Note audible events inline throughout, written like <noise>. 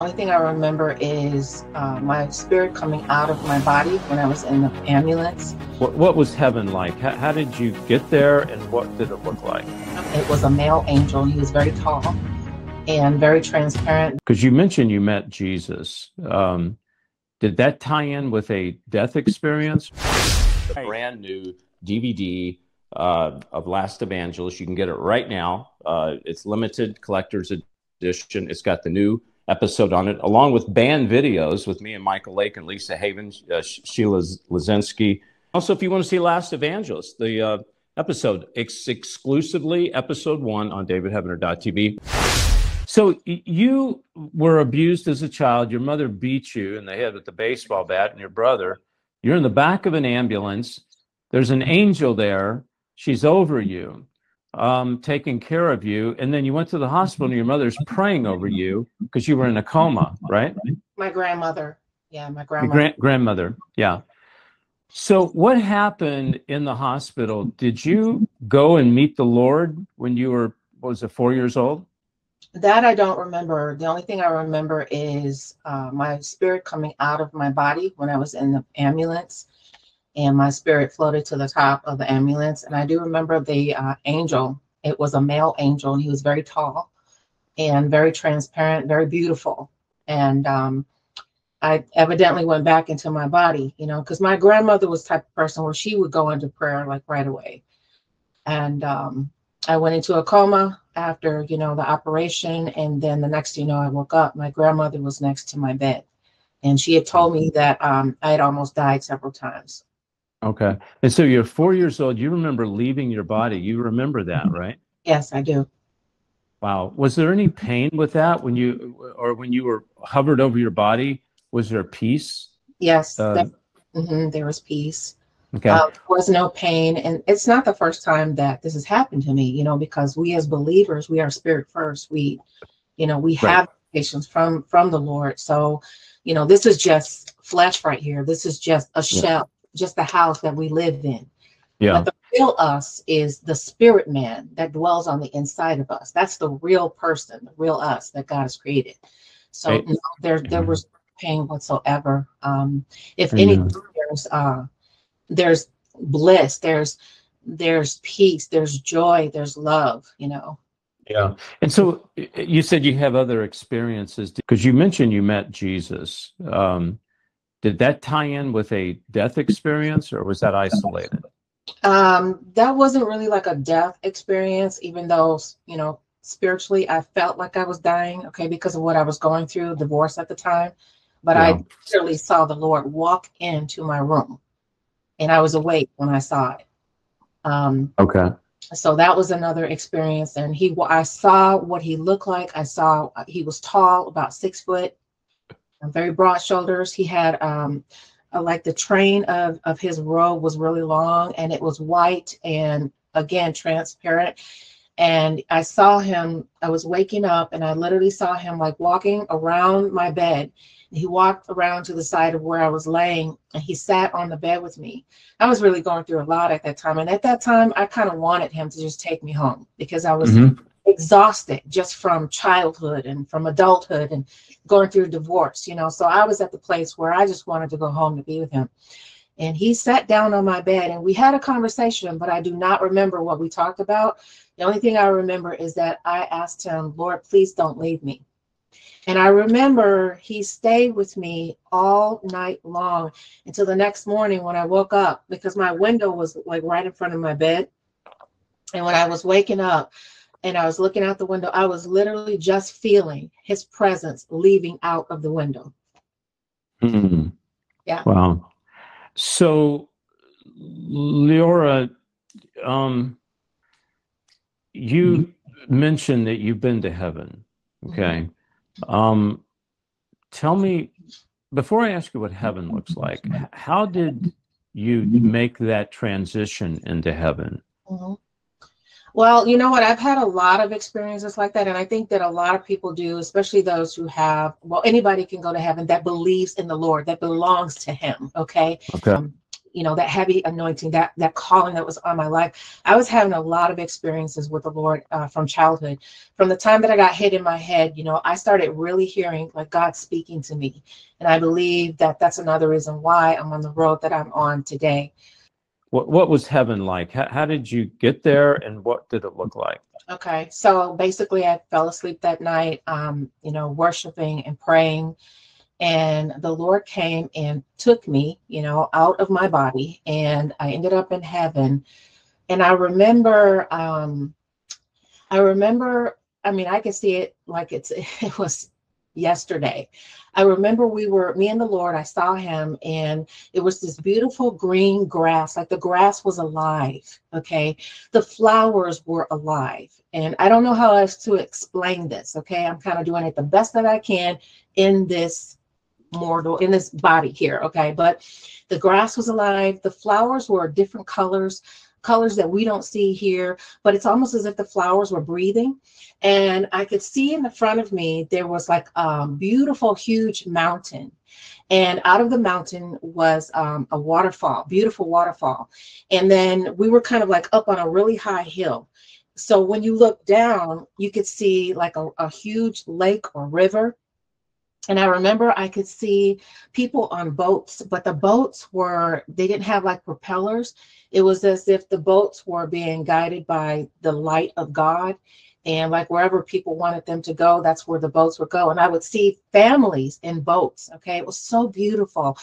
Only thing I remember is uh, my spirit coming out of my body when I was in the ambulance. What, what was heaven like? How, how did you get there and what did it look like? It was a male angel. He was very tall and very transparent. Because you mentioned you met Jesus. Um, did that tie in with a death experience? A brand new DVD uh, of Last Evangelist. You can get it right now. Uh, it's limited collector's edition. It's got the new episode on it, along with band videos with me and Michael Lake and Lisa Haven, uh, Sheila Zilinsky. Also, if you want to see Last Evangelist, the uh, episode, it's exclusively episode one on davidheavener.tv. So you were abused as a child. Your mother beat you in the head with the baseball bat, and your brother. You're in the back of an ambulance. There's an angel there. She's over you um, taking care of you, and then you went to the hospital, and your mother's praying over you because you were in a coma, right? My grandmother, yeah, my grandmother. Your grandmother, yeah. So, what happened in the hospital? Did you go and meet the Lord when you were, was it, four years old? That I don't remember. The only thing I remember is uh, my spirit coming out of my body when I was in the ambulance and my spirit floated to the top of the ambulance. And I do remember the uh, angel. It was a male angel, and he was very tall and very transparent, very beautiful. And um, I evidently went back into my body, you know, because my grandmother was type of person where she would go into prayer like right away. And um, I went into a coma after, you know, the operation. And then the next, you know, I woke up. My grandmother was next to my bed. And she had told me that um, I had almost died several times. Okay. And so you're four years old. You remember leaving your body. You remember that, mm-hmm. right? Yes, I do. Wow. Was there any pain with that when you, or when you were hovered over your body? Was there peace? Yes, uh, there, mm-hmm, there was peace. Okay. Uh, there was no pain. And it's not the first time that this has happened to me, you know, because we as believers, we are spirit first. We, you know, we right. have patience from from the Lord. So, you know, this is just flesh right here. This is just a shell just the house that we live in. Yeah. But the real us is the spirit man that dwells on the inside of us. That's the real person, the real us that God has created. So right. no, there there was pain whatsoever. Um, if any, there's uh, there's bliss, there's there's peace, there's joy, there's love. You know. Yeah. And so you said you have other experiences because you mentioned you met Jesus. Um, did that tie in with a death experience or was that isolated? Um, that wasn't really like a death experience, even though, you know, spiritually I felt like I was dying, okay, because of what I was going through, divorce at the time. But yeah. I literally saw the Lord walk into my room and I was awake when I saw it. Um, okay. So that was another experience. And he, I saw what he looked like. I saw he was tall, about six foot very broad shoulders. He had um, uh, like the train of, of his robe was really long and it was white and again transparent. And I saw him, I was waking up and I literally saw him like walking around my bed. He walked around to the side of where I was laying and he sat on the bed with me. I was really going through a lot at that time. And at that time, I kind of wanted him to just take me home because I was mm-hmm exhausted just from childhood and from adulthood and going through divorce, you know. So I was at the place where I just wanted to go home to be with him. And he sat down on my bed and we had a conversation, but I do not remember what we talked about. The only thing I remember is that I asked him, Lord, please don't leave me. And I remember he stayed with me all night long until the next morning when I woke up because my window was like right in front of my bed. And when I was waking up, and I was looking out the window, I was literally just feeling his presence leaving out of the window. Mm. Yeah. Wow. So, Leora, um, you mm-hmm. mentioned that you've been to heaven. Okay. Mm-hmm. Um, tell me, before I ask you what heaven looks like, how did you make that transition into heaven? Well, you know what? I've had a lot of experiences like that. And I think that a lot of people do, especially those who have, well, anybody can go to heaven that believes in the Lord, that belongs to Him. Okay. Okay. Um, you know, that heavy anointing, that that calling that was on my life. I was having a lot of experiences with the Lord uh, from childhood. From the time that I got hit in my head, you know, I started really hearing like God speaking to me, and I believe that that's another reason why I'm on the road that I'm on today. What what was heaven like? How, how did you get there, and what did it look like? Okay, so basically, I fell asleep that night, um, you know, worshiping and praying and the lord came and took me you know out of my body and i ended up in heaven and i remember um i remember i mean i can see it like it's <laughs> it was yesterday. I remember we were me and the lord i saw him and it was this beautiful green grass like the grass was alive okay? The flowers were alive and i don't know how else to explain this okay? I'm kind of doing it the best that i can in this mortal in this body here okay? But the grass was alive the flowers were different colors colors that we don't see here but it's almost as if the flowers were breathing. And i could see in the front of me there was like a beautiful huge mountain. And out of the mountain was um, a waterfall beautiful waterfall. And then we were kind of like up on a really high hill. So when you look down you could see like a, a huge lake or river and I remember I could see people on boats, but the boats were, they didn't have like propellers. It was as if the boats were being guided by the light of God. And like wherever people wanted them to go, that's where the boats would go. And I would see families in boats. Okay. It was so beautiful.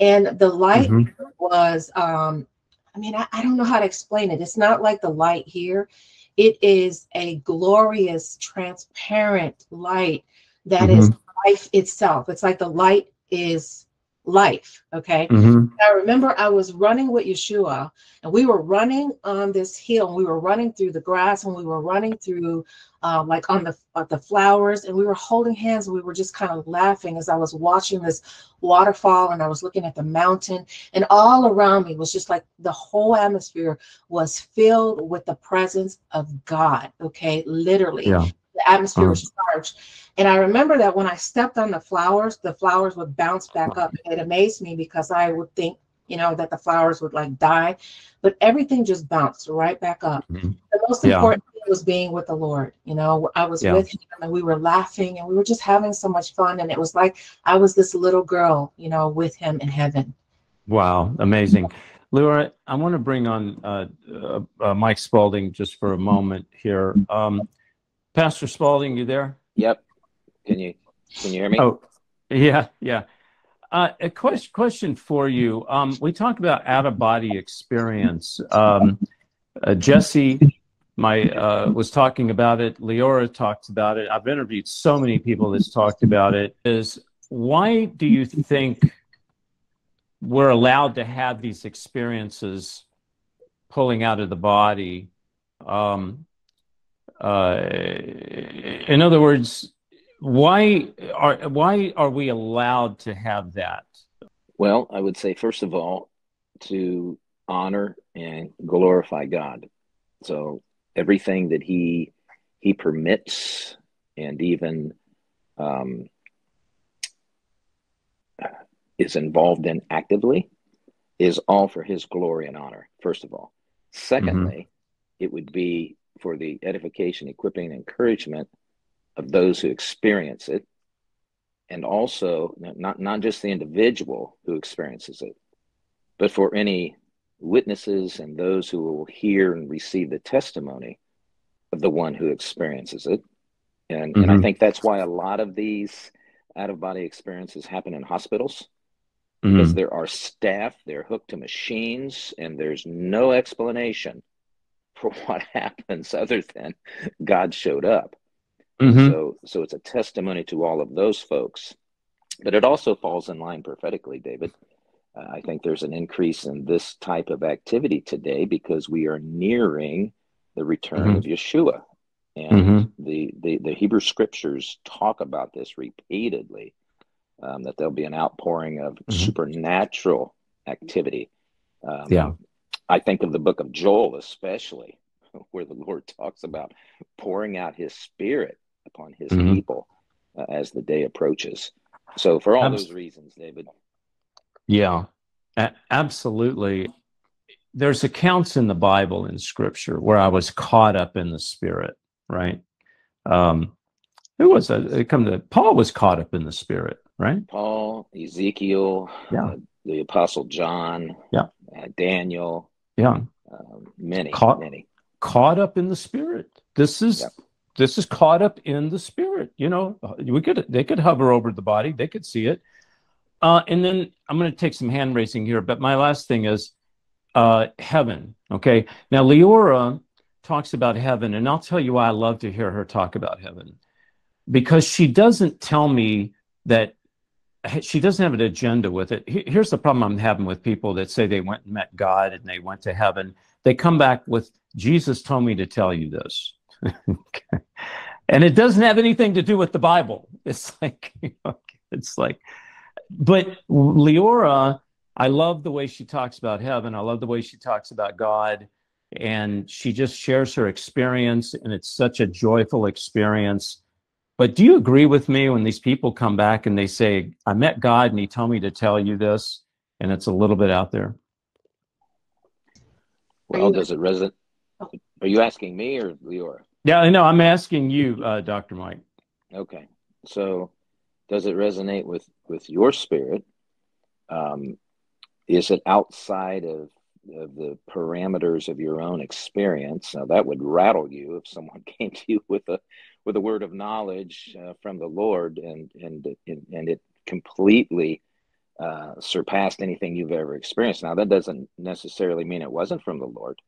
And the light mm-hmm. was, um, I mean, I, I don't know how to explain it. It's not like the light here, it is a glorious, transparent light that mm-hmm. is life itself. It's like the light is life. Okay. Mm-hmm. I remember I was running with Yeshua and we were running on this hill and we were running through the grass and we were running through um, like on the uh, the flowers and we were holding hands and we were just kind of laughing as I was watching this waterfall and I was looking at the mountain and all around me was just like the whole atmosphere was filled with the presence of God. Okay. Literally. Yeah the atmosphere was uh-huh. charged. And I remember that when I stepped on the flowers, the flowers would bounce back up. It amazed me because I would think, you know, that the flowers would like die, but everything just bounced right back up. Mm-hmm. The most yeah. important thing was being with the Lord. You know, I was yeah. with him and we were laughing and we were just having so much fun. And it was like I was this little girl, you know, with him in heaven. Wow, amazing. Laura, I want to bring on uh, uh, uh, Mike Spaulding just for a moment here. Um, Pastor Spaulding, you there? Yep. Can you can you hear me? Oh, yeah, yeah. Uh, a question question for you. Um, we talked about out of body experience. Um, uh, Jesse, my uh, was talking about it. Leora talks about it. I've interviewed so many people that's talked about it. Is why do you think we're allowed to have these experiences pulling out of the body? Um, uh, in other words, why are why are we allowed to have that? Well, I would say first of all to honor and glorify God. So everything that He He permits and even um, is involved in actively is all for His glory and honor. First of all, secondly, mm-hmm. it would be for the edification, equipping, and encouragement of those who experience it, and also not, not just the individual who experiences it, but for any witnesses and those who will hear and receive the testimony of the one who experiences it. And, mm-hmm. and I mm-hmm. think that's why a lot of these out of body experiences happen in hospitals mm-hmm. because there are staff, they're hooked to machines, and there's no explanation for <laughs> what happens other than God showed up. Mm-hmm. So, so it's a testimony to all of those folks, but it also falls in line prophetically, David. Uh, I think there's an increase in this type of activity today because we are nearing the return mm-hmm. of Yeshua, and mm-hmm. the, the the Hebrew scriptures talk about this repeatedly. Um, that there'll be an outpouring of mm-hmm. supernatural activity. Um, yeah, I think of the book of Joel, especially, <laughs> where the Lord talks about pouring out his spirit upon his mm-hmm. people uh, as the day approaches. So, for all those reasons, David. Yeah. A- absolutely. There's accounts in the Bible in Scripture where I was caught up in the Spirit, right? Um, who was that? It come to Paul was caught up in the Spirit, right? Paul, Ezekiel, Yeah. uh, the Apostle John, Yeah. uh, Daniel, Yeah, um, many, Caught- many. caught up in the Spirit. This is Yep. this is caught up in the Spirit. You know, we could they could hover over the body, they could see it. Uh, and then I'm going to take some hand raising here, but my last thing is uh, heaven. Okay, now Leora talks about heaven, and I'll tell you why I love to hear her talk about heaven because she doesn't tell me that <laughs> she doesn't have an agenda with it. Here's the problem I'm having with people that say they went and met God and they went to heaven. They come back with Jesus told me to tell you this. <laughs> And it doesn't have anything to do with the Bible. <laughs> It's like, it's like, but Leora, I love the way she talks about heaven. I love the way she talks about God. And she just shares her experience, and it's such a joyful experience. But do you agree with me when these people come back and they say, I met God and he told me to tell you this, and it's a little bit out there? Well, does it resonate? Are you asking me or Leora? Yeah, no. I'm asking you, uh, Dr. Mike. Okay. So, does it resonate with with your spirit? Um, is it outside of of the parameters of your own experience? Now, that would rattle you if someone <laughs> came to you with a with a word of knowledge uh, from the Lord, and and and it completely uh, surpassed anything you've ever experienced. Now, that doesn't necessarily mean it wasn't from the Lord.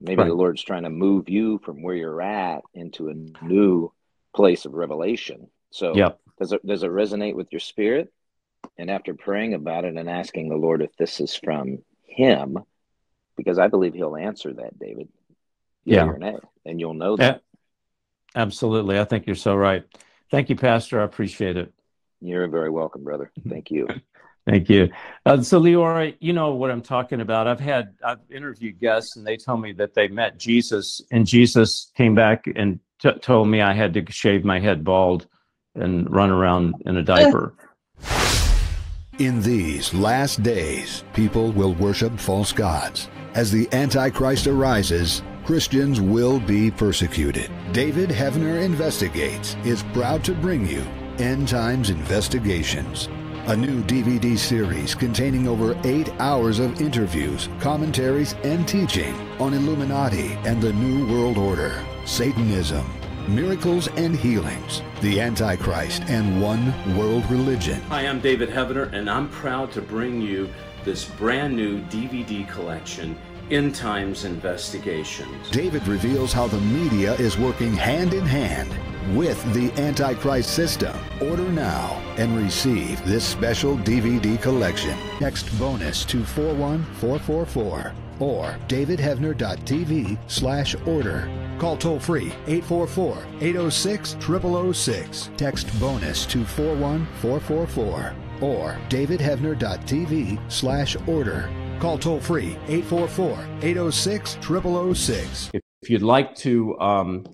Maybe Right. the Lord's trying to move you from where you're at into a new place of revelation. So, Yep. does it does it resonate with your spirit? And after praying about it and asking the Lord if this is from Him, because I believe He'll answer that, David. Yeah. or and you'll know that. Yeah, absolutely. I think you're so right. Thank you, Pastor. I appreciate it. You're very welcome, brother. Thank you. <laughs> Thank you. Uh, so, Leora, you know what I'm talking about. I've had I've interviewed guests, and they tell me that they met Jesus, and Jesus came back and t- told me I had to shave my head bald and run around in a diaper. <laughs> In these last days, people will worship false gods. As the Antichrist arises, Christians will be persecuted. David Heavener Investigates is proud to bring you End Times Investigations, a new DVD series containing over eight hours of interviews, commentaries, and teaching on Illuminati and the New World Order, Satanism, miracles and healings, the Antichrist, and one world religion. Hi, I'm David Heavener, and I'm proud to bring you this brand new DVD collection, End Times Investigations. David reveals how the media is working hand in hand with the Antichrist system. Order now and receive this special DVD collection. Text bonus to 41444 or davidheavener.tv slash order. Call toll free 844 806 0006. Text bonus to 41444 or davidheavener.tv slash order. Call toll free 844 806 0006. If, you'd like to um,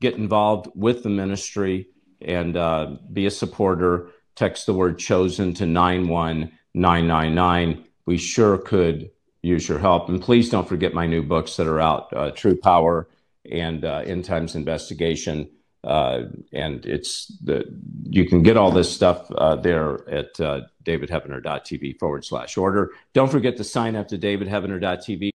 get involved with the ministry and uh, be a supporter, text the word chosen to 91999. We sure could use your help. And please don't forget my new books that are out uh, True Power and uh, End Times Investigation. Uh, and it's the you can get all this stuff uh, there at uh, davidheavener.tv forward slash order. Don't forget to sign up to davidheavener.tv.